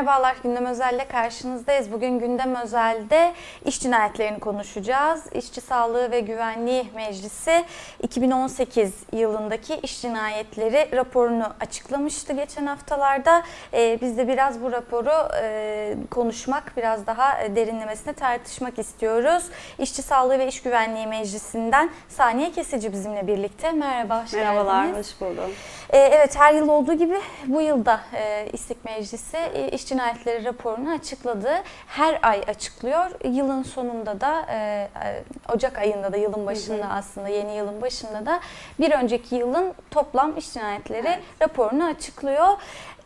Merhabalar Gündem Özel'le karşınızdayız. Bugün Gündem Özel'de iş cinayetlerini konuşacağız. İşçi Sağlığı ve Güvenliği Meclisi 2018 yılındaki iş cinayetleri raporunu açıklamıştı geçen haftalarda. Ee, biz de biraz bu raporu e, konuşmak, biraz daha derinlemesine tartışmak istiyoruz. İşçi Sağlığı ve İş Güvenliği Meclisi'nden Saniye Kesici bizimle birlikte. Merhaba, hoş Merhabalar, geldiniz. hoş buldum. Ee, Evet her yıl olduğu gibi bu yılda e, İstik Meclisi e, iş cinayetleri raporunu açıkladı. Her ay açıklıyor. Yılın sonunda da e, e, Ocak ayında da yılın başında aslında yeni yılın başında da bir önceki yılın toplam iş cinayetleri raporunu açıklıyor.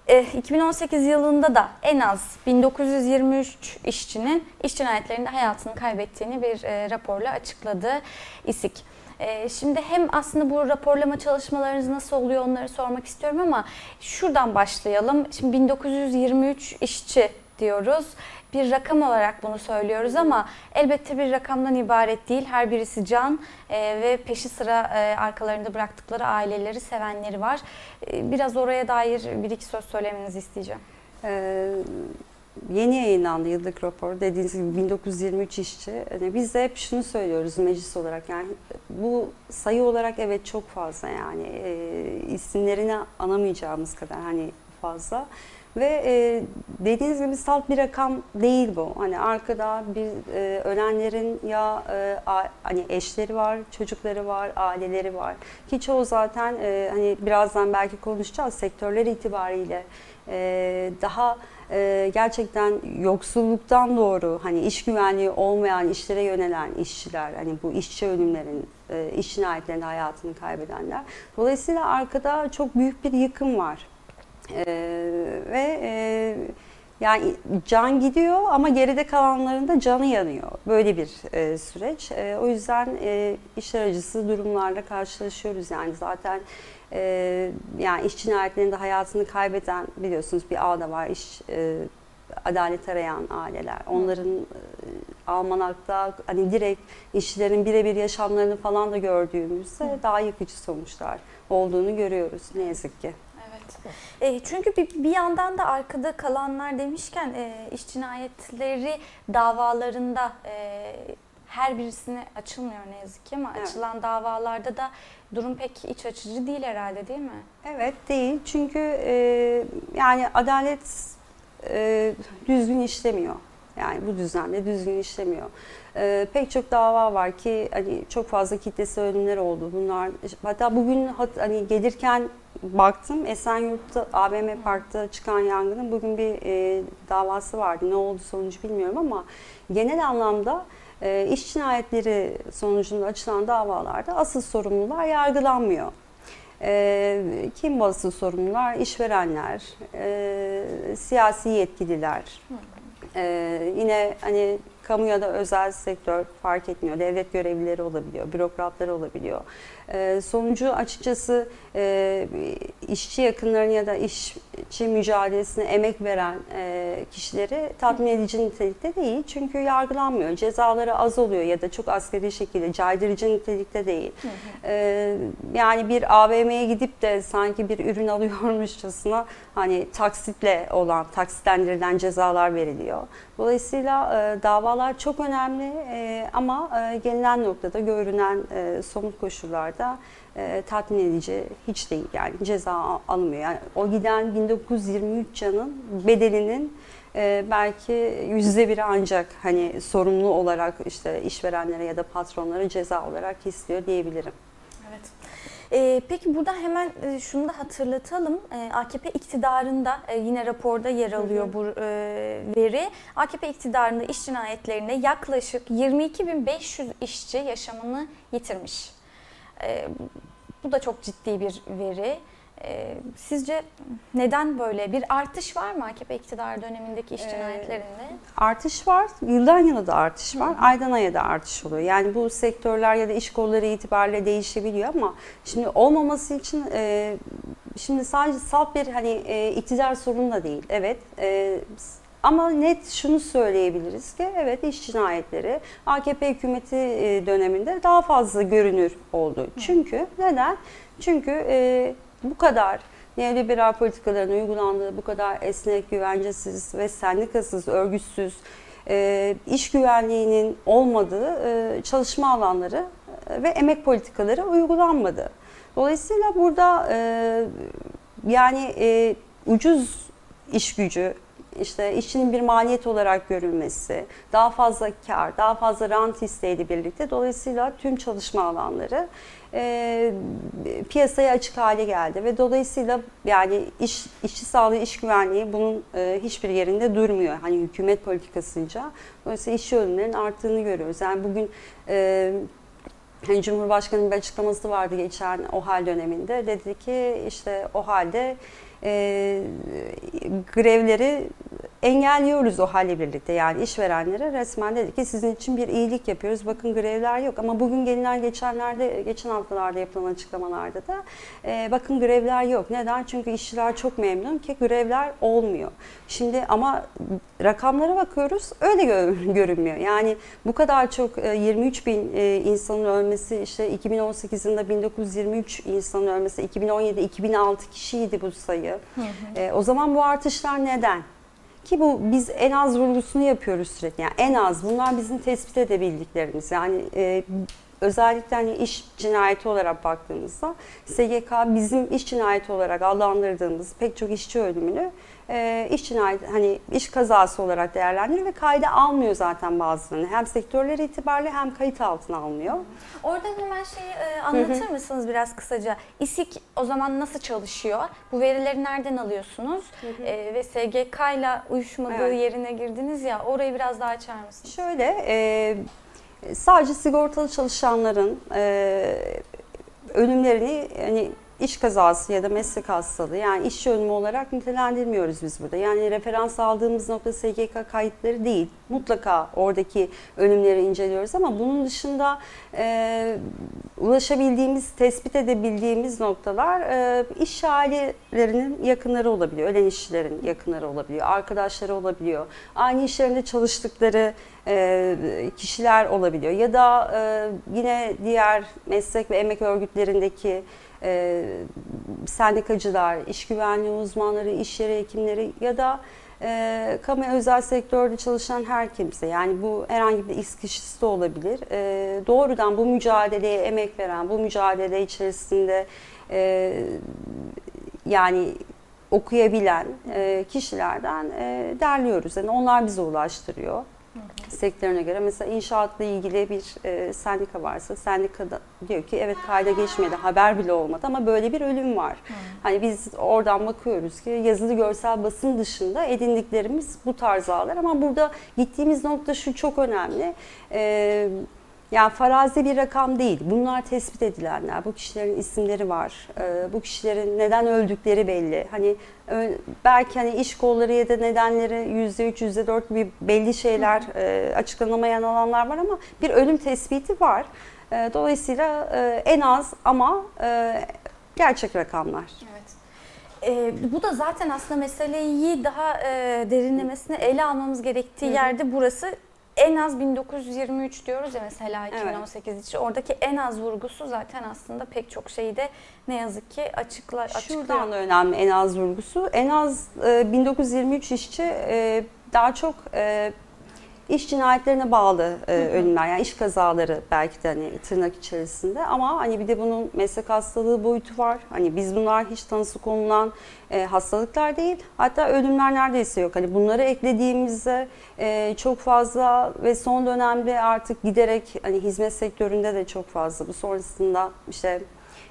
E, 2018 yılında da en az 1923 işçinin iş cinayetlerinde hayatını kaybettiğini bir e, raporla açıkladı İSİK. Ee, Şimdi hem aslında bu raporlama çalışmalarınız nasıl oluyor onları sormak istiyorum ama şuradan başlayalım. Şimdi 1923 işçi diyoruz. Bir rakam olarak bunu söylüyoruz ama elbette bir rakamdan ibaret değil. Her birisi can e, ve peşi sıra e, arkalarında bıraktıkları aileleri, sevenleri var. E, Biraz oraya dair bir iki söz söylemenizi isteyeceğim. Ee, yeni yayınlandı yıllık rapor. Dediğiniz gibi 1923 işçi. Hani biz de hep şunu söylüyoruz meclis olarak. Yani bu sayı olarak evet çok fazla yani. E, isimlerini anamayacağımız kadar hani fazla. Ve e, dediğiniz gibi salt bir rakam değil bu. Hani arkada bir e, ölenlerin ya e, a- hani eşleri var, çocukları var, aileleri var. Ki çoğu zaten e, hani birazdan belki konuşacağız sektörler itibariyle e, daha e, gerçekten yoksulluktan doğru hani iş güvenliği olmayan işlere yönelen işçiler hani bu işçi ölümlerin e, iş cinayetlerinde hayatını kaybedenler. Dolayısıyla arkada çok büyük bir yıkım var. E, ve e, yani can gidiyor ama geride kalanların da canı yanıyor. Böyle bir e, süreç. E, o yüzden e, işler acısı durumlarla karşılaşıyoruz yani zaten e, yani iş cinayetlerinde hayatını kaybeden biliyorsunuz bir ağda var iş e, adalet arayan aileler. Onların e, almanakta hani direkt işçilerin birebir yaşamlarını falan da gördüğümüzde daha yıkıcı sonuçlar olduğunu görüyoruz ne yazık ki. E, çünkü bir, bir yandan da arkada kalanlar demişken e, iş cinayetleri davalarında e, her birisine açılmıyor ne yazık ki ama Evet. açılan davalarda da durum pek iç açıcı değil herhalde değil mi? Evet değil çünkü e, yani adalet e, düzgün işlemiyor. Yani bu düzlemde düzgün işlemiyor. E, pek çok dava var ki hani çok fazla kitlesi ölümler oldu. Bunlar hatta bugün hani gelirken baktım Esenyurt'ta AVM Park'ta çıkan yangının bugün bir e, davası vardı. Ne oldu sonucu bilmiyorum ama genel anlamda e, iş cinayetleri sonucunda açılan davalarda asıl sorumlular yargılanmıyor. E, kim asıl sorumlular? İşverenler, e, siyasi yetkililer. E, yine hani kamu ya da özel sektör fark etmiyor. Devlet görevlileri olabiliyor, bürokratlar olabiliyor. E, sonucu açıkçası e, işçi yakınlarını ya da işçi mücadelesine emek veren e, kişileri tatmin edici nitelikte değil. Çünkü yargılanmıyor. Cezaları az oluyor ya da çok asgari şekilde caydırıcı nitelikte değil. E, yani bir AVM'ye gidip de sanki bir ürün alıyormuşçasına hani taksitle olan, taksitlendirilen cezalar veriliyor. Dolayısıyla e, davalar çok önemli e, ama e, gelinen noktada görünen e, somut koşullarda e, tatmin edici hiç değil yani ceza al- alınmıyor. Yani o giden 1923 canın bedelinin e, belki yüzde biri ancak hani sorumlu olarak işte işverenlere ya da patronlara ceza olarak istiyor diyebilirim. Evet. Ee, peki burada hemen e, şunu da hatırlatalım. Ee, AKP iktidarında e, yine raporda yer alıyor bu e, veri. AKP iktidarında iş cinayetlerinde yaklaşık 22.500 işçi yaşamını yitirmiş. Ee, bu da çok ciddi bir veri. Ee, sizce neden böyle? Bir artış var mı AKP iktidar dönemindeki iş Ee, cinayetlerinde? Artış var. Yıldan yıla da artış var. Aydan aya da artış oluyor. Yani bu sektörler ya da iş kolları itibariyle değişebiliyor ama şimdi olmaması için e, şimdi sadece salt bir hani e, iktidar sorunu da değil. Evet. e, ama net şunu söyleyebiliriz ki evet iş cinayetleri AKP hükümeti e, döneminde daha fazla görünür oldu. Çünkü neden? Çünkü e, bu kadar neoliberal politikaların uygulandığı bu kadar esnek, güvencesiz ve sendikasız, örgütsüz, e, iş güvenliğinin olmadığı e, çalışma alanları e, ve emek politikaları uygulanmadı. Dolayısıyla burada e, yani e, ucuz iş gücü, işte işçinin bir maliyet olarak görülmesi, daha fazla kar, daha fazla rant isteğiyle birlikte dolayısıyla tüm çalışma alanları e, piyasaya açık hale geldi ve dolayısıyla yani iş işçi sağlığı, iş güvenliği bunun e, hiçbir yerinde durmuyor. Hani hükümet politikasınca. Dolayısıyla işçi ölümlerinin arttığını görüyoruz. Yani bugün e, Hani Cumhurbaşkanı'nın bir açıklaması vardı geçen OHAL döneminde. Dedi ki işte OHAL'de e, grevleri engelliyoruz OHAL'le birlikte. Yani işverenlere resmen dedi ki sizin için bir iyilik yapıyoruz. Bakın grevler yok ama bugün gelinen geçenlerde geçen haftalarda yapılan açıklamalarda da e, bakın grevler yok. Neden? Çünkü işçiler çok memnun ki grevler olmuyor. Şimdi ama rakamlara bakıyoruz öyle gö- görünmüyor. Yani bu kadar çok e, 23 bin e, insanın ölmesi işte 2018 yılında 1923 insanın ölmesi 2017 2006 kişiydi bu sayı. E, o zaman bu artışlar neden? Ki bu biz en az vurgusunu yapıyoruz sürekli. Yani en az bunlar bizim tespit edebildiklerimiz. Yani e, özellikle hani iş cinayeti olarak baktığımızda SGK bizim iş cinayeti olarak adlandırdığımız pek çok işçi ölümünü e, iş cinayeti hani iş kazası olarak değerlendiriyor ve kayda almıyor zaten bazılarını. Hem sektörler itibariyle hem kayıt altına almıyor. Oradan hemen şeyi e, anlatır mısınız biraz kısaca? İSİK o zaman nasıl çalışıyor? Bu verileri nereden alıyorsunuz? E, ve SGK ile uyuşmadığı Evet. yerine girdiniz ya orayı biraz daha açar mısınız? Şöyle e, sadece sigortalı çalışanların e, ölümlerini hani iş kazası ya da meslek hastalığı yani iş ölümü olarak nitelendirmiyoruz biz burada. Yani referans aldığımız nokta SGK kayıtları değil. Mutlaka oradaki ölümleri inceliyoruz ama bunun dışında e, ulaşabildiğimiz, tespit edebildiğimiz noktalar e, iş ailelerinin yakınları olabiliyor. Ölen işçilerin yakınları olabiliyor. Arkadaşları olabiliyor. Aynı iş yerinde çalıştıkları e, kişiler olabiliyor. Ya da e, yine diğer meslek ve emek örgütlerindeki e, sendikacılar, iş güvenliği uzmanları, iş yeri hekimleri ya da e, kamu özel sektörde çalışan her kimse yani bu herhangi bir X kişisi de olabilir. E, doğrudan bu mücadeleye emek veren, bu mücadele içerisinde e, yani okuyabilen e, kişilerden e, derliyoruz. Yani onlar bize ulaştırıyor sektörüne göre. Mesela inşaatla ilgili bir e, sendika varsa sendikada diyor ki evet kayda geçmedi haber bile olmadı ama böyle bir ölüm var. Hani biz oradan bakıyoruz ki yazılı görsel basın dışında edindiklerimiz bu tarz ağlar ama burada gittiğimiz nokta şu çok önemli. E, yani farazi bir rakam değil. Bunlar tespit edilenler. Bu kişilerin isimleri var. Ee, bu kişilerin neden öldükleri belli. Hani ö- belki hani iş kolları ya da nedenleri yüzde üç, yüzde dört bir belli şeyler e, açıklanamayan alanlar var ama bir ölüm tespiti var. E, dolayısıyla e, en az ama e, gerçek rakamlar. Evet. E, bu da zaten aslında meseleyi daha e, derinlemesine ele almamız gerektiği Hı hı. yerde burası. En az 1923 diyoruz ya mesela Evet. 2018 için. Oradaki en az vurgusu zaten aslında pek çok şeyi de ne yazık ki açıkla, açıklıyor. Şuradan da önemli en az vurgusu. En az e, 1923 işçi e, daha çok e, iş cinayetlerine bağlı e, ölümler. Yani iş kazaları belki de hani tırnak içerisinde ama hani bir de bunun meslek hastalığı boyutu var. Hani biz bunlar hiç tanısı konulan e, hastalıklar değil. Hatta ölümler neredeyse yok. Hani bunları eklediğimizde e, çok fazla ve son dönemde artık giderek hani hizmet sektöründe de çok fazla. Bu sonrasında işte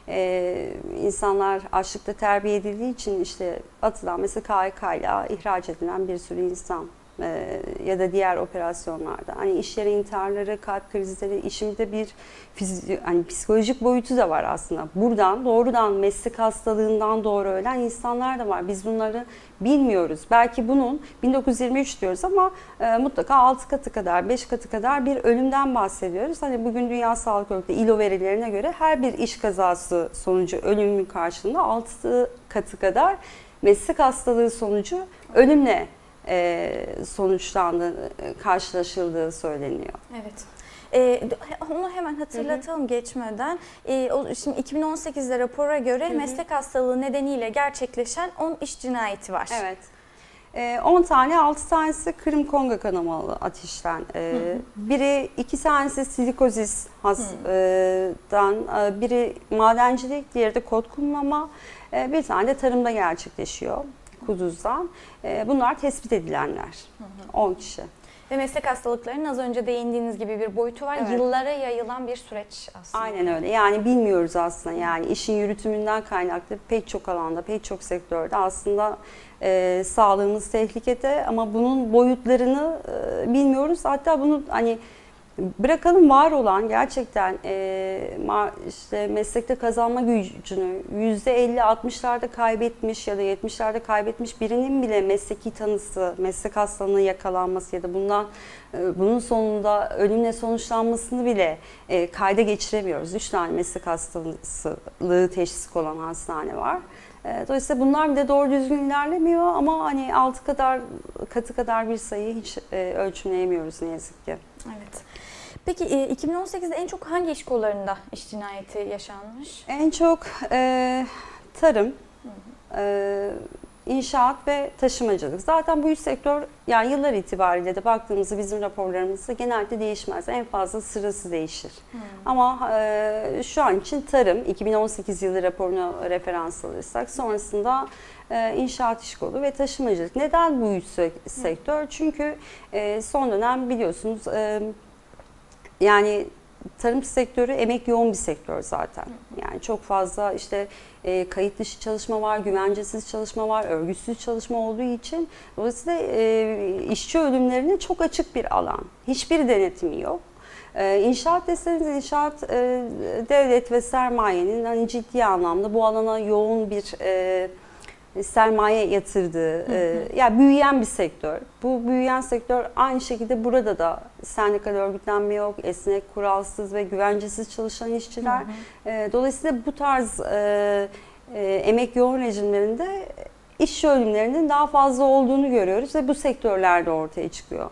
ee, insanlar açlıkta terbiye edildiği için işte atılan mesela KHK ile ihraç edilen bir sürü insan e, ya da diğer operasyonlarda hani iş yeri intiharları, kalp krizleri, işimde bir fizi- hani psikolojik boyutu da var aslında. Buradan doğrudan meslek hastalığından doğru ölen insanlar da var. Biz bunları bilmiyoruz. Belki bunun 1923 diyoruz ama e, mutlaka 6 katı kadar, 5 katı kadar bir ölümden bahsediyoruz. Hani bugün Dünya Sağlık Örgütü ILO verilerine göre her bir iş kazası sonucu ölümün karşılığında 6 katı kadar meslek hastalığı sonucu ölümle e, sonuçlandığı, e, karşılaşıldığı söyleniyor. Evet. Ee, onu hemen hatırlatalım geçmeden. Ee, o, şimdi 2018'de rapora göre meslek hastalığı nedeniyle gerçekleşen 10 iş cinayeti var. Evet. Ee, 10 tane, 6 tanesi Kırım Konga kanamalı ateşten. Ee, biri, iki tanesi silikozis hastan, e, biri madencilik, diğeri de kod kullanma, e, bir tane de tarımda gerçekleşiyor kuduzdan. E, bunlar tespit edilenler. 10 kişi. Ve meslek hastalıklarının az önce değindiğiniz gibi bir boyutu var. Evet. Yıllara yayılan bir süreç aslında. Aynen öyle. Yani bilmiyoruz aslında. Yani işin yürütümünden kaynaklı pek çok alanda, pek çok sektörde aslında e, sağlığımız tehlikede ama bunun boyutlarını e, bilmiyoruz. Hatta bunu hani bırakalım var olan gerçekten e, işte meslekte kazanma gücünü %50-60'larda kaybetmiş ya da 70'lerde kaybetmiş birinin bile mesleki tanısı, meslek hastalığına yakalanması ya da bundan e, bunun sonunda ölümle sonuçlanmasını bile e, kayda geçiremiyoruz. Üç tane meslek hastalığı teşhisi olan hastane var. E, Dolayısıyla bunlar bir de doğru düzgün ilerlemiyor ama hani altı kadar katı kadar bir sayıyı hiç e, ölçümleyemiyoruz ne yazık ki. Evet. Peki e, 2018'de en çok hangi iş kollarında iş cinayeti yaşanmış? En çok e, tarım, e, inşaat ve taşımacılık. Zaten bu üç sektör yani yıllar itibariyle de baktığımızda bizim raporlarımızda genelde değişmez. En fazla sırası değişir. Ama e, şu an için tarım 2018 yılı raporunu referans alırsak sonrasında e, inşaat iş kolu ve taşımacılık. Neden bu üç sek- sektör? Çünkü e, son dönem biliyorsunuz e, yani tarım sektörü emek yoğun bir sektör zaten. Yani çok fazla işte e, kayıt dışı çalışma var, güvencesiz çalışma var, örgütsüz çalışma olduğu için dolayısıyla e, işçi ölümlerine çok açık bir alan. Hiçbir denetimi yok. E, inşaat deseniz inşaat e, devlet ve sermayenin hani ciddi anlamda bu alana yoğun bir e, sermaye yatırdığı, e, ya büyüyen bir sektör. Bu büyüyen sektör aynı şekilde burada da sendikal örgütlenme yok, esnek, kuralsız ve güvencesiz çalışan işçiler. E, dolayısıyla bu tarz e, e, emek yoğun rejimlerinde iş ölümlerinin daha fazla olduğunu görüyoruz ve bu sektörlerde ortaya çıkıyor.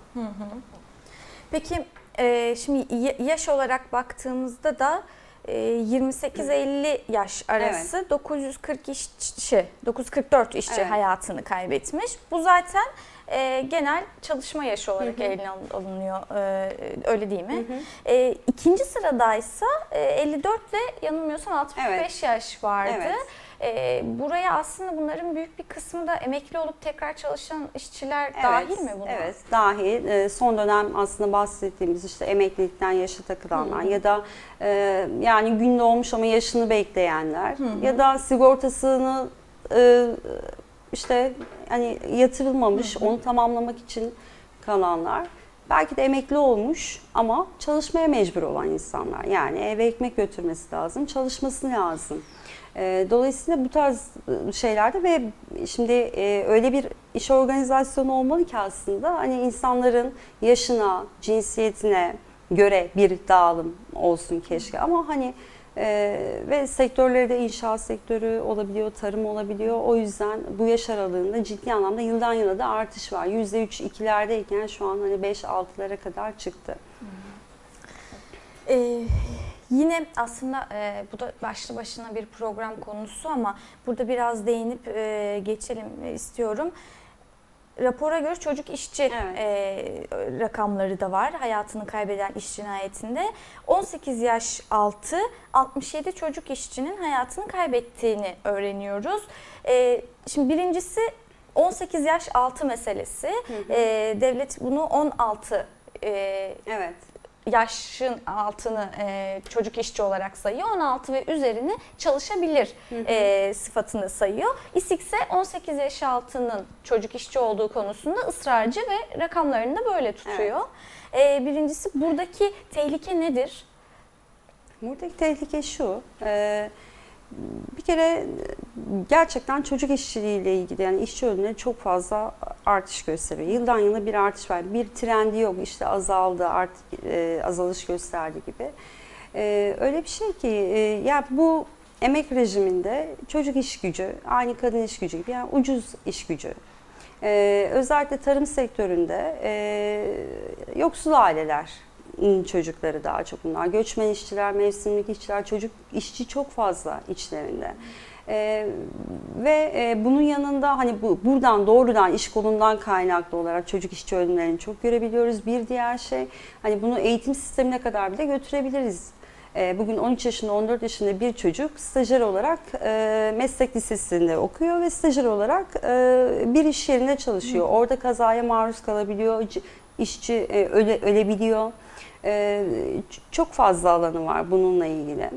Peki e, şimdi ya- yaş olarak baktığımızda da e, 28-50 yaş arası 940 işçi, 944 işçi Evet. hayatını kaybetmiş. Bu zaten e, genel çalışma yaşı olarak eline al- alınıyor. E, öyle değil mi? E, ikinci sıradaysa e, 54 ve yanılmıyorsam 65 Evet. yaş vardı. Evet. E, buraya aslında bunların büyük bir kısmı da emekli olup tekrar çalışan işçiler dahil mi buna? Evet, dahil. Ee, Son dönem aslında bahsettiğimiz işte emeklilikten yaşa takılanlar ya da e, yani gün doğmuş ama yaşını bekleyenler ya da sigortasını e, işte hani yatırılmamış, onu tamamlamak için kalanlar. Belki de emekli olmuş ama çalışmaya mecbur olan insanlar. Yani eve ekmek götürmesi lazım, çalışması lazım. E, Dolayısıyla bu tarz e, şeylerde ve şimdi e, öyle bir iş organizasyonu olmalı ki aslında hani insanların yaşına, cinsiyetine göre bir dağılım olsun keşke ama hani e, ve sektörleri de inşaat sektörü olabiliyor, tarım olabiliyor. O yüzden bu yaş aralığında ciddi anlamda yıldan yıla da artış var. %3 ikilerdeyken şu an hani 5-6'lara kadar çıktı. Ee, yine aslında e, bu da başlı başına bir program konusu ama burada biraz değinip e, geçelim istiyorum. Rapora göre çocuk işçi Evet. e, rakamları da var hayatını kaybeden iş cinayetinde. 18 yaş altı 67 çocuk işçinin hayatını kaybettiğini öğreniyoruz. E, şimdi birincisi 18 yaş altı meselesi. E, devlet bunu 16 e, Evet. Yaşın altını e, çocuk işçi olarak sayıyor. 16 ve üzerini çalışabilir e, sıfatını sayıyor. İSİK ise 18 yaş altının çocuk işçi olduğu konusunda ısrarcı ve rakamlarını da böyle tutuyor. E, birincisi buradaki tehlike nedir? Buradaki tehlike şu. e, bir kere gerçekten çocuk işçiliğiyle ilgili yani işçi ölümleri çok fazla artış gösteriyor. Yıldan yıla bir artış var. Bir trendi yok işte azaldı artık e, azalış gösterdi gibi. E, öyle bir şey ki e, ya bu emek rejiminde çocuk iş gücü aynı kadın iş gücü gibi yani ucuz iş gücü. E, özellikle tarım sektöründe e, yoksul aileler çocukları daha çok bunlar. Göçmen işçiler, mevsimlik işçiler, çocuk işçi çok fazla içlerinde. Ee, ve e, bunun yanında hani bu buradan doğrudan iş kolundan kaynaklı olarak çocuk işçi ölümlerini çok görebiliyoruz. Bir diğer şey hani bunu eğitim sistemine kadar bile götürebiliriz. Ee, bugün 13 yaşında 14 yaşında bir çocuk stajyer olarak e, meslek lisesinde okuyor ve stajyer olarak e, bir iş yerinde çalışıyor. Orada kazaya maruz kalabiliyor, işçi e, öle, ölebiliyor. E, çok fazla alanı var bununla ilgili.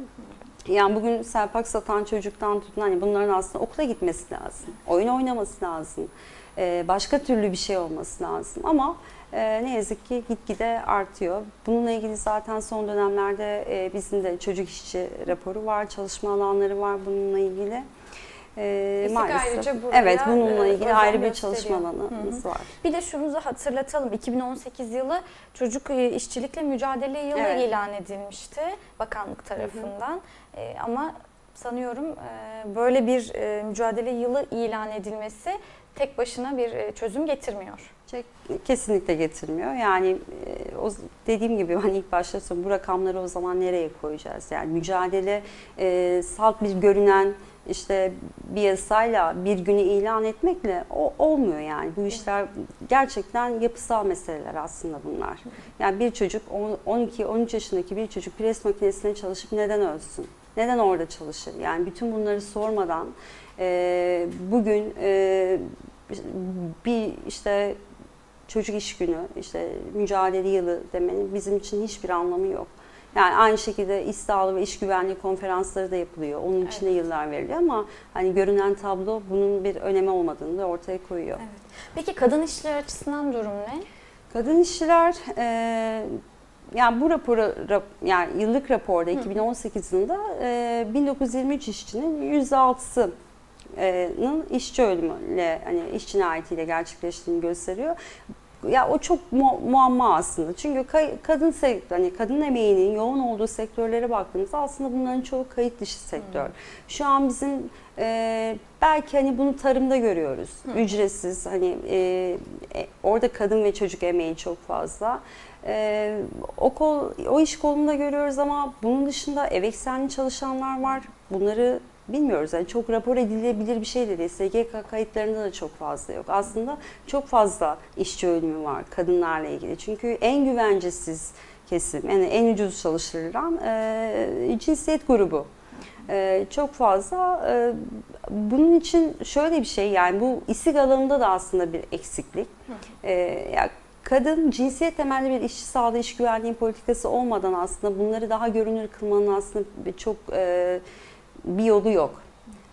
Yani bugün selpak satan çocuktan tutun hani bunların aslında okula gitmesi lazım. Oyun oynaması lazım. Ee, başka türlü bir şey olması lazım. Ama e, ne yazık ki gitgide artıyor. Bununla ilgili zaten son dönemlerde e, bizim de çocuk işçi raporu var, çalışma alanları var bununla ilgili. Ee, İstek ayrıca buraya, evet bununla e, ilgili özen ayrı bir gösteriyor. çalışma Hı alanımız var. Bir de şunu da hatırlatalım. 2018 yılı çocuk e, işçilikle mücadele yılı Evet. ilan edilmişti bakanlık tarafından. E, ama sanıyorum e, böyle bir e, mücadele yılı ilan edilmesi tek başına bir e, çözüm getirmiyor. Çek- Kesinlikle getirmiyor. Yani e, o dediğim gibi hani ilk başta bu rakamları o zaman nereye koyacağız? Yani mücadele e, salt bir görünen işte bir yasayla bir günü ilan etmekle o olmuyor yani. Bu işler gerçekten yapısal meseleler aslında bunlar. Yani bir çocuk 12-13 yaşındaki bir çocuk pres makinesinde çalışıp neden ölsün? Neden orada çalışır? Yani bütün bunları sormadan e, bugün e, bir işte çocuk iş günü, işte mücadele yılı demenin bizim için hiçbir anlamı yok. Yani aynı şekilde iş sağlığı ve iş güvenliği konferansları da yapılıyor. Onun için de yıllar veriliyor ama hani görünen tablo bunun bir önemi olmadığını da ortaya koyuyor. Evet. Peki kadın işçiler açısından durum ne? Kadın işçiler e, yani bu raporu rap- yani yıllık raporda 2018 yılında e, 1923 işçinin %6'sının işçi ölümüyle hani iş cinayetiyle gerçekleştiğini gösteriyor. Ya o çok mu- muamma aslında. Çünkü kay- kadın sektör, hani kadın emeğinin yoğun olduğu sektörlere baktığımızda aslında bunların çoğu kayıt dışı sektör. Şu an bizim e, belki hani bunu tarımda görüyoruz. Ücretsiz hani e, orada kadın ve çocuk emeği çok fazla. E, o kol, o iş kolunda görüyoruz ama bunun dışında ev eksenli çalışanlar var. Bunları bilmiyoruz. Yani çok rapor edilebilir bir şey de değil. SGK kayıtlarında da çok fazla yok. Aslında çok fazla işçi ölümü var kadınlarla ilgili. Çünkü en güvencesiz kesim, yani en ucuz çalıştırılan e, cinsiyet grubu. E, çok fazla. E, bunun için şöyle bir şey yani bu istik alanında da aslında bir eksiklik. E, ya kadın cinsiyet temelli bir işçi sağlığı, iş güvenliği politikası olmadan aslında bunları daha görünür kılmanın aslında çok e, bir yolu yok.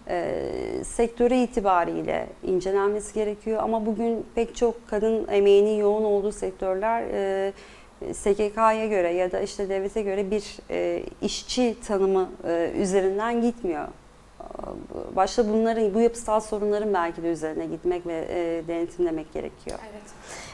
E, sektörü itibariyle incelenmesi gerekiyor ama bugün pek çok kadın emeğinin yoğun olduğu sektörler e, SGK'ya göre ya da işte devlete göre bir e, işçi tanımı e, üzerinden gitmiyor. E, Başta bunların, bu yapısal sorunların belki de üzerine gitmek ve e, denetimlemek gerekiyor. Evet.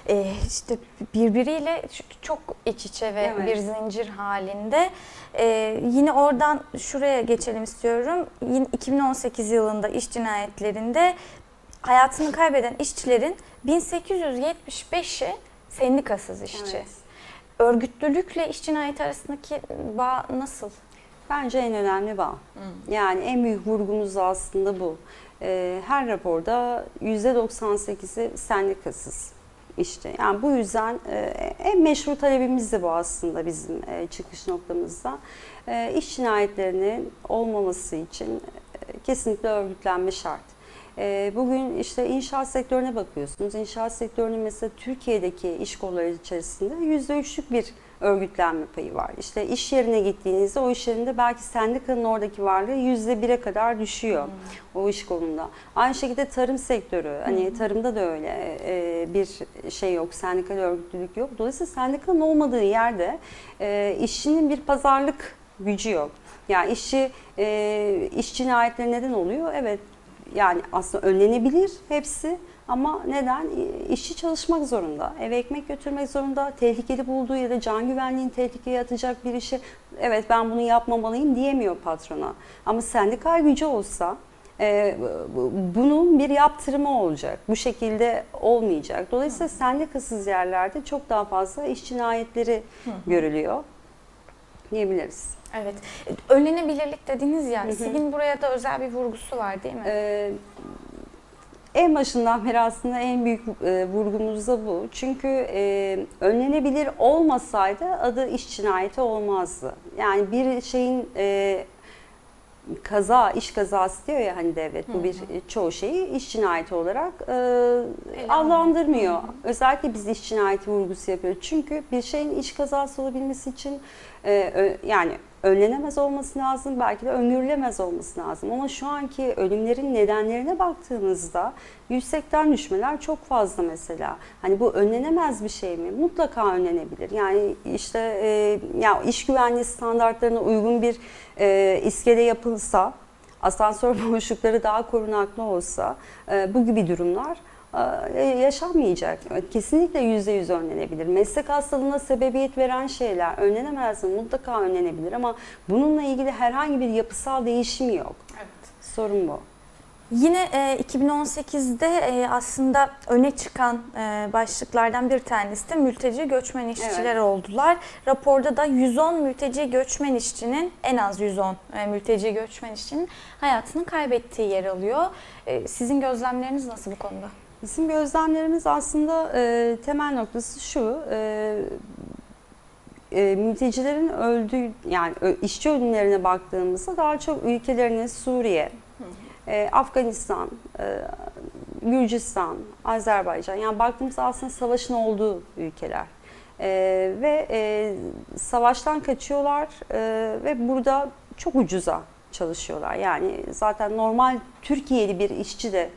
Ee, işte birbiriyle çok iç içe ve Evet. bir zincir halinde. Ee, yine oradan şuraya geçelim istiyorum. Yine 2018 yılında iş cinayetlerinde hayatını kaybeden işçilerin 1875'i sendikasız işçi. Evet. Örgütlülükle iş cinayeti arasındaki bağ nasıl? Bence en önemli bağ. Yani en büyük vurgumuz da aslında bu. Ee, her raporda %98'i sendikasız işte. Yani bu yüzden e, en meşru talebimiz de bu aslında bizim e, çıkış noktamızda. E, iş cinayetlerinin olmaması için e, kesinlikle örgütlenme şart. E, Bugün işte inşaat sektörüne bakıyorsunuz. İnşaat sektörünün mesela Türkiye'deki iş kolları içerisinde %3'lük bir örgütlenme payı var. İşte iş yerine gittiğinizde o iş yerinde belki sendikanın oradaki varlığı yüzde bire kadar düşüyor o iş kolunda. Aynı şekilde tarım sektörü, hani tarımda da öyle e, bir şey yok, sendikal örgütlülük yok. Dolayısıyla sendikanın olmadığı yerde e, işçinin bir pazarlık gücü yok. Yani işçi e, iş cinayetleri neden oluyor? Evet yani aslında önlenebilir hepsi ama neden? İşçi çalışmak zorunda, eve ekmek götürmek zorunda, tehlikeli bulduğu ya da can güvenliğini tehlikeye atacak bir işi evet ben bunu yapmamalıyım diyemiyor patrona. Ama sendikal gücü olsa e, bu- bunun bir yaptırımı olacak. Bu şekilde olmayacak. Dolayısıyla sendikasız yerlerde çok daha fazla iş cinayetleri görülüyor diyebiliriz. Evet. Önlenebilirlik dediniz ya. SİG'in buraya da özel bir vurgusu var değil mi? Ee, en başından beri aslında en büyük e, vurgumuz da bu. Çünkü e, önlenebilir olmasaydı adı iş cinayeti olmazdı. Yani bir şeyin e, kaza, iş kazası diyor ya hani devlet bu bir çoğu şeyi iş cinayeti olarak e, adlandırmıyor. Özellikle biz iş cinayeti vurgusu yapıyoruz. Çünkü bir şeyin iş kazası olabilmesi için e, yani önlenemez olması lazım, belki de öngörülemez olması lazım. Ama şu anki ölümlerin nedenlerine baktığımızda yüksekten düşmeler çok fazla mesela. Hani bu önlenemez bir şey mi? Mutlaka önlenebilir. Yani işte e, ya iş güvenliği standartlarına uygun bir e, iskele yapılsa, asansör boşlukları daha korunaklı olsa e, bu gibi durumlar yaşanmayacak. Kesinlikle yüzde yüz önlenebilir. Meslek hastalığına sebebiyet veren şeyler önlenemez mi? Mutlaka önlenebilir ama bununla ilgili herhangi bir yapısal değişim yok. Evet. Sorun bu. Yine e, 2018'de e, aslında öne çıkan e, başlıklardan bir tanesi de mülteci göçmen işçiler Evet. oldular. Raporda da 110 mülteci göçmen işçinin en az 110 e, mülteci göçmen işçinin hayatını kaybettiği yer alıyor. E, sizin gözlemleriniz nasıl bu konuda? Bizim gözlemlerimiz aslında e, temel noktası şu. E, e, mültecilerin öldüğü yani işçi ölümlerine baktığımızda daha çok ülkelerine Suriye, e, Afganistan, e, Gürcistan, Azerbaycan yani baktığımızda aslında savaşın olduğu ülkeler. E, ve e, savaştan kaçıyorlar e, ve burada çok ucuza çalışıyorlar. Yani zaten normal Türkiye'li bir işçi de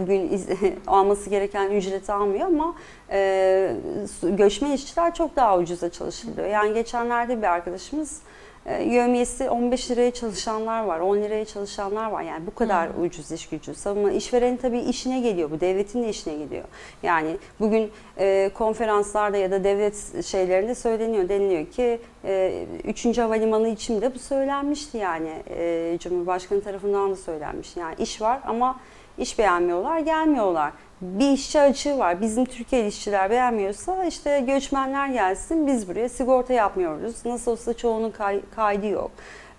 bugün iz- alması gereken ücreti almıyor ama e, göçmen işçiler çok daha ucuza çalışılıyor. Yani geçenlerde bir arkadaşımız e, yövmiyesi 15 liraya çalışanlar var, 10 liraya çalışanlar var. Yani bu kadar ucuz iş gücü. Ama işverenin tabii işine geliyor. Bu devletin de işine geliyor. Yani bugün e, konferanslarda ya da devlet şeylerinde söyleniyor. Deniliyor ki e, 3. Havalimanı için de bu söylenmişti yani. E, Cumhurbaşkanı tarafından da söylenmiş. Yani iş var ama iş beğenmiyorlar, gelmiyorlar. Bir işçi açığı var. Bizim Türkiye'li işçiler beğenmiyorsa işte göçmenler gelsin biz buraya sigorta yapmıyoruz. Nasıl olsa çoğunun kay- kaydı yok.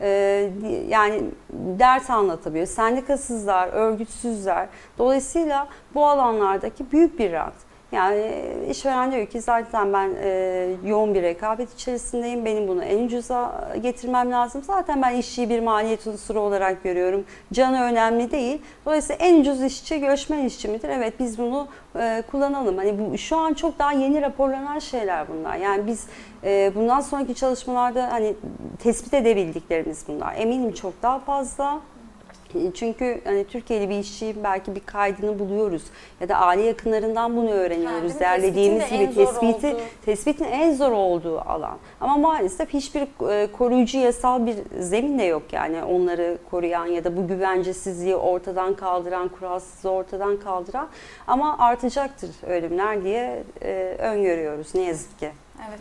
Ee, yani ders anlatabiliyor. Sendikasızlar, örgütsüzler. Dolayısıyla bu alanlardaki büyük bir rant. Yani işveren diyor ki zaten ben e, yoğun bir rekabet içerisindeyim. Benim bunu en ucuza getirmem lazım. Zaten ben işçiyi bir maliyet unsuru olarak görüyorum. Canı önemli değil. Dolayısıyla en ucuz işçi göçmen işçi midir? Evet biz bunu e, kullanalım. Hani bu şu an çok daha yeni raporlanan şeyler bunlar. Yani biz e, bundan sonraki çalışmalarda hani tespit edebildiklerimiz bunlar. Eminim çok daha fazla. Çünkü hani Türkiye'li bir işçi belki bir kaydını buluyoruz ya da aile yakınlarından bunu öğreniyoruz. mi? Derlediğimiz gibi tespiti tespitin en zor olduğu alan. Ama maalesef hiçbir e, koruyucu yasal bir zemin de yok yani onları koruyan ya da bu güvencesizliği ortadan kaldıran, kuralsızlığı ortadan kaldıran ama artacaktır ölümler diye e, öngörüyoruz ne yazık ki. Evet.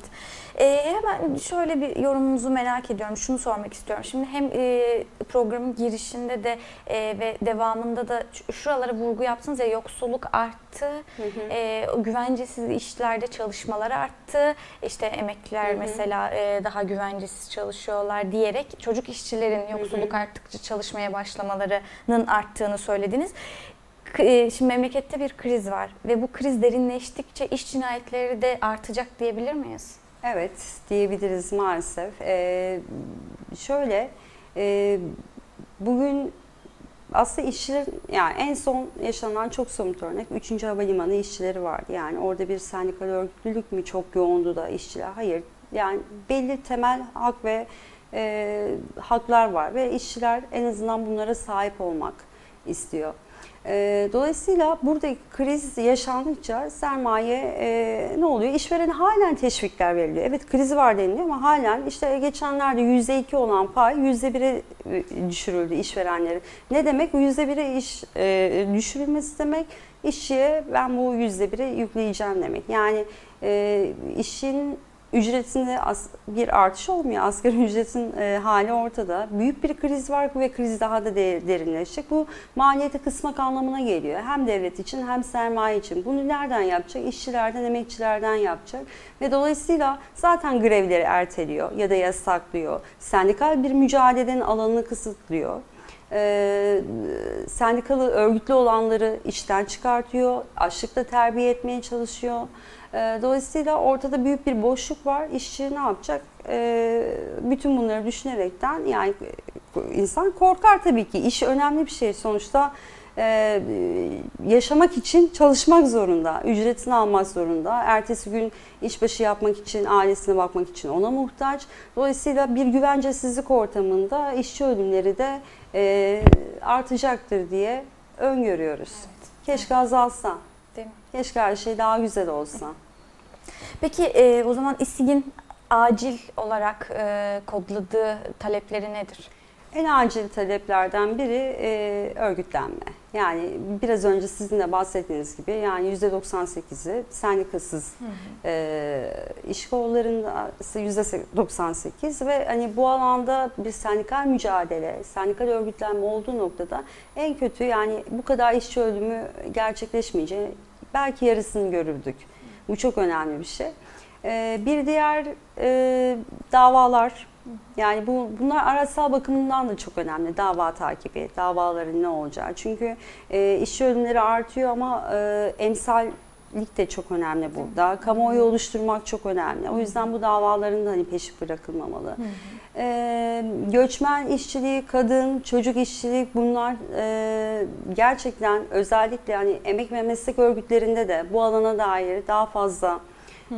Ee, hemen şöyle bir yorumunuzu merak ediyorum. Şunu sormak istiyorum. Şimdi hem e, programın girişinde de e, ve devamında da şuralara vurgu yaptınız ya yoksulluk arttı, e, o güvencesiz işlerde çalışmalar arttı, işte emekliler mesela e, daha güvencesiz çalışıyorlar diyerek çocuk işçilerin yoksulluk arttıkça çalışmaya başlamalarının arttığını söylediniz. E, Şimdi memlekette bir kriz var ve bu kriz derinleştikçe iş cinayetleri de artacak diyebilir miyiz? Evet diyebiliriz maalesef. Ee, şöyle e, bugün aslında işçiler yani en son yaşanan çok somut örnek 3. Havalimanı işçileri vardı. Yani orada bir sendikal örgütlülük mü çok yoğundu da işçiler? Hayır. Yani belli temel hak ve e, haklar var ve işçiler en azından bunlara sahip olmak istiyor. E, dolayısıyla buradaki kriz yaşandıkça sermaye e, ne oluyor? İşverene halen teşvikler veriliyor. Evet kriz var deniliyor ama halen işte geçenlerde %2 olan pay %1'e e, düşürüldü işverenlerin. Ne demek? %1'e iş e, düşürülmesi demek işçiye ben bu %1'e yükleyeceğim demek. Yani e, işin ücretinde bir artış olmuyor. Asgari ücretin e, hali ortada. Büyük bir kriz var ve kriz daha da de- derinleşecek. Bu maliyeti kısmak anlamına geliyor. Hem devlet için hem sermaye için. Bunu nereden yapacak? İşçilerden, emekçilerden yapacak. Ve dolayısıyla zaten grevleri erteliyor ya da yasaklıyor. Sendikal bir mücadelenin alanını kısıtlıyor. Ee, sendikalı örgütlü olanları işten çıkartıyor, açlıkta terbiye etmeye çalışıyor. Ee, dolayısıyla ortada büyük bir boşluk var. İşçi ne yapacak? Ee, bütün bunları düşünerekten yani insan korkar tabii ki. İş önemli bir şey sonuçta. Ee, yaşamak için çalışmak zorunda, ücretini almak zorunda. Ertesi gün işbaşı yapmak için, ailesine bakmak için ona muhtaç. Dolayısıyla bir güvencesizlik ortamında işçi ölümleri de e, artacaktır diye öngörüyoruz. Keşke azalsa. Değil mi? Keşke her şey daha güzel olsa. Peki e, o zaman İSİG'in acil olarak e, kodladığı talepleri nedir? En acil taleplerden biri e, örgütlenme. Yani biraz önce sizin de bahsettiğiniz gibi yani %98'i sendikasız e, iş kollarında %98 ve hani bu alanda bir sendikal mücadele, sendikal örgütlenme olduğu noktada en kötü yani bu kadar işçi ölümü gerçekleşmeyeceği belki yarısını görürdük. Bu çok önemli bir şey. E, bir diğer e, davalar yani bu bunlar araçsal bakımından da çok önemli. Dava takibi, davaların ne olacağı. Çünkü e, işçi ölümleri artıyor ama e, emsallik de çok önemli burada. Kamuoyu oluşturmak çok önemli. O yüzden bu davaların da hani peşi bırakılmamalı. E, göçmen işçiliği, kadın, çocuk işçiliği bunlar e, gerçekten özellikle hani emek ve meslek örgütlerinde de bu alana dair daha fazla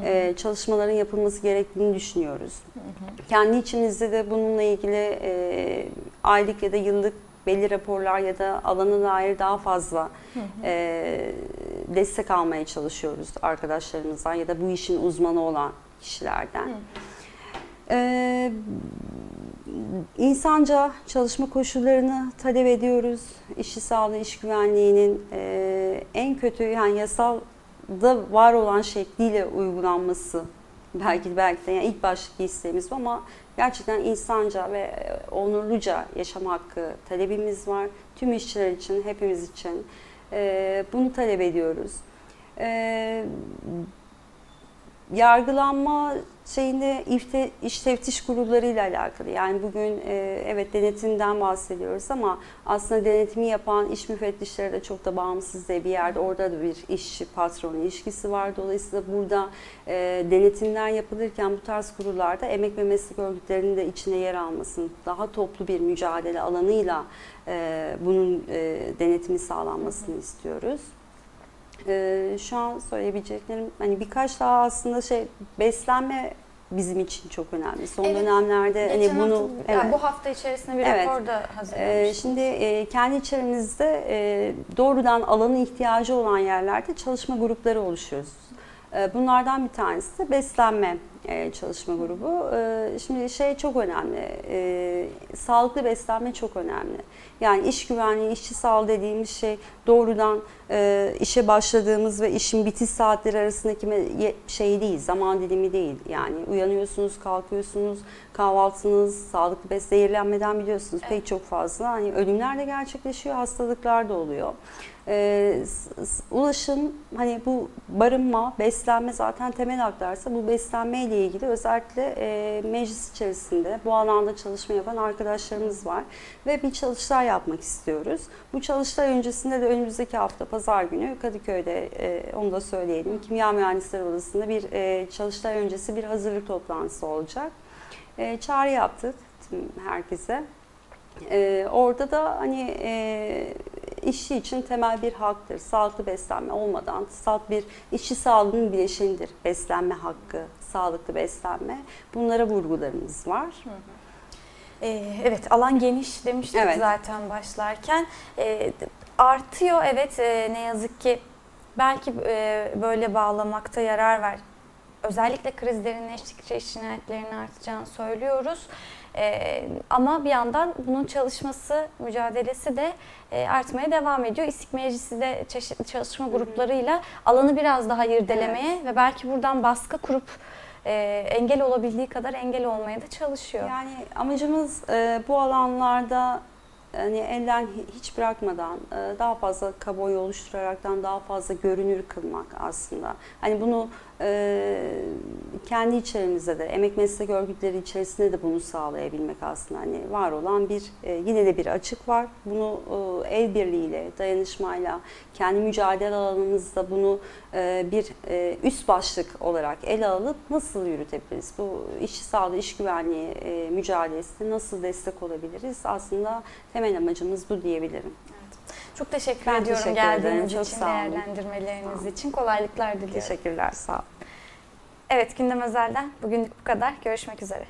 e, çalışmaların yapılması gerektiğini düşünüyoruz. Kendi içimizde de bununla ilgili e, aylık ya da yıllık belli raporlar ya da alana dair daha fazla e, destek almaya çalışıyoruz arkadaşlarımızdan ya da bu işin uzmanı olan kişilerden. E, insanca çalışma koşullarını talep ediyoruz. İşçi sağlığı, iş güvenliğinin e, en kötü yani yasal da var olan şekliyle uygulanması belki belki de yani ilk baştaki isteğimiz bu ama gerçekten insanca ve onurluca yaşam hakkı talebimiz var. Tüm işçiler için, hepimiz için Ee, bunu talep ediyoruz. Ee, yargılanma şeyinde ifte, iş teftiş kurullarıyla alakalı. Yani bugün e, evet denetimden bahsediyoruz ama aslında denetimi yapan iş müfettişleri de çok da bağımsız değil bir yerde. Orada da bir işçi patron ilişkisi var. Dolayısıyla burada e, denetimler yapılırken bu tarz kurullarda emek ve meslek örgütlerinin de içine yer almasını, daha toplu bir mücadele alanıyla e, bunun e, denetimi sağlanmasını istiyoruz. Ee, şu an söyleyebileceklerim hani birkaç daha aslında şey beslenme bizim için çok önemli. Son Evet. dönemlerde hani Geçen bunu hafta- yani bu hafta içerisinde bir Evet. rapor da Ee, hazırlamıştınız. şimdi e, kendi içerimizde e, doğrudan alanın ihtiyacı olan yerlerde çalışma grupları oluşuyoruz. E, bunlardan bir tanesi de beslenme e, çalışma grubu. E, şimdi şey çok önemli, e, sağlıklı beslenme çok önemli. Yani iş güvenliği, işçi sağlığı dediğimiz şey doğrudan e, işe başladığımız ve işin bitiş saatleri arasındaki şey değil, zaman dilimi değil. Yani uyanıyorsunuz, kalkıyorsunuz, kahvaltınız, sağlıklı bes zehirlenmeden biliyorsunuz pek çok fazla. Hani ölümler de gerçekleşiyor, hastalıklar da oluyor. S- ulaşım hani bu barınma, beslenme zaten temel haklarsa bu beslenme ile ilgili özellikle e, meclis içerisinde bu alanda çalışma yapan arkadaşlarımız var ve bir çalıştay yapmak istiyoruz. Bu çalıştay öncesinde de önümüzdeki hafta pazar günü Kadıköy'de e, onu da söyleyelim Kimya Mühendisleri Odası'nda bir e, çalıştay öncesi bir hazırlık toplantısı olacak. E, çağrı yaptık herkese. Ee, orada da hani e, işçi için temel bir haktır. Sağlıklı beslenme olmadan salt bir işçi sağlığının bileşenidir. Beslenme hakkı, sağlıklı beslenme. Bunlara vurgularımız var. Ee, evet alan geniş demiştik Evet. zaten başlarken. Ee, artıyor evet e, ne yazık ki belki e, böyle bağlamakta yarar var. Özellikle kriz derinleştikçe iş cinayetlerinin artacağını söylüyoruz. Ee, ama bir yandan bunun çalışması, mücadelesi de e, artmaya devam ediyor. İstik Meclisi de çeşitli çalışma gruplarıyla alanı biraz daha irdelemeye ve belki buradan baskı kurup e, engel olabildiği kadar engel olmaya da çalışıyor. Yani amacımız e, bu alanlarda hani elden hi- hiç bırakmadan e, daha fazla kamuoyu oluşturaraktan daha fazla görünür kılmak aslında. Hani bunu e, kendi içerimizde de emek meslek örgütleri içerisinde de bunu sağlayabilmek aslında hani var olan bir e, yine de bir açık var. Bunu el birliğiyle, dayanışmayla, kendi mücadele alanımızda bunu bir üst başlık olarak ele alıp nasıl yürütebiliriz? Bu iş sağlığı, iş güvenliği e, mücadelesine nasıl destek olabiliriz? Aslında temel amacımız bu diyebilirim. Çok teşekkür Ben ediyorum teşekkür ederim. geldiğiniz Çok için, olun. değerlendirmeleriniz Sağ için. Kolaylıklar diliyorum. Teşekkürler, sağ olun. Evet, Gündem Özel'den bugünlük bu kadar. Görüşmek üzere.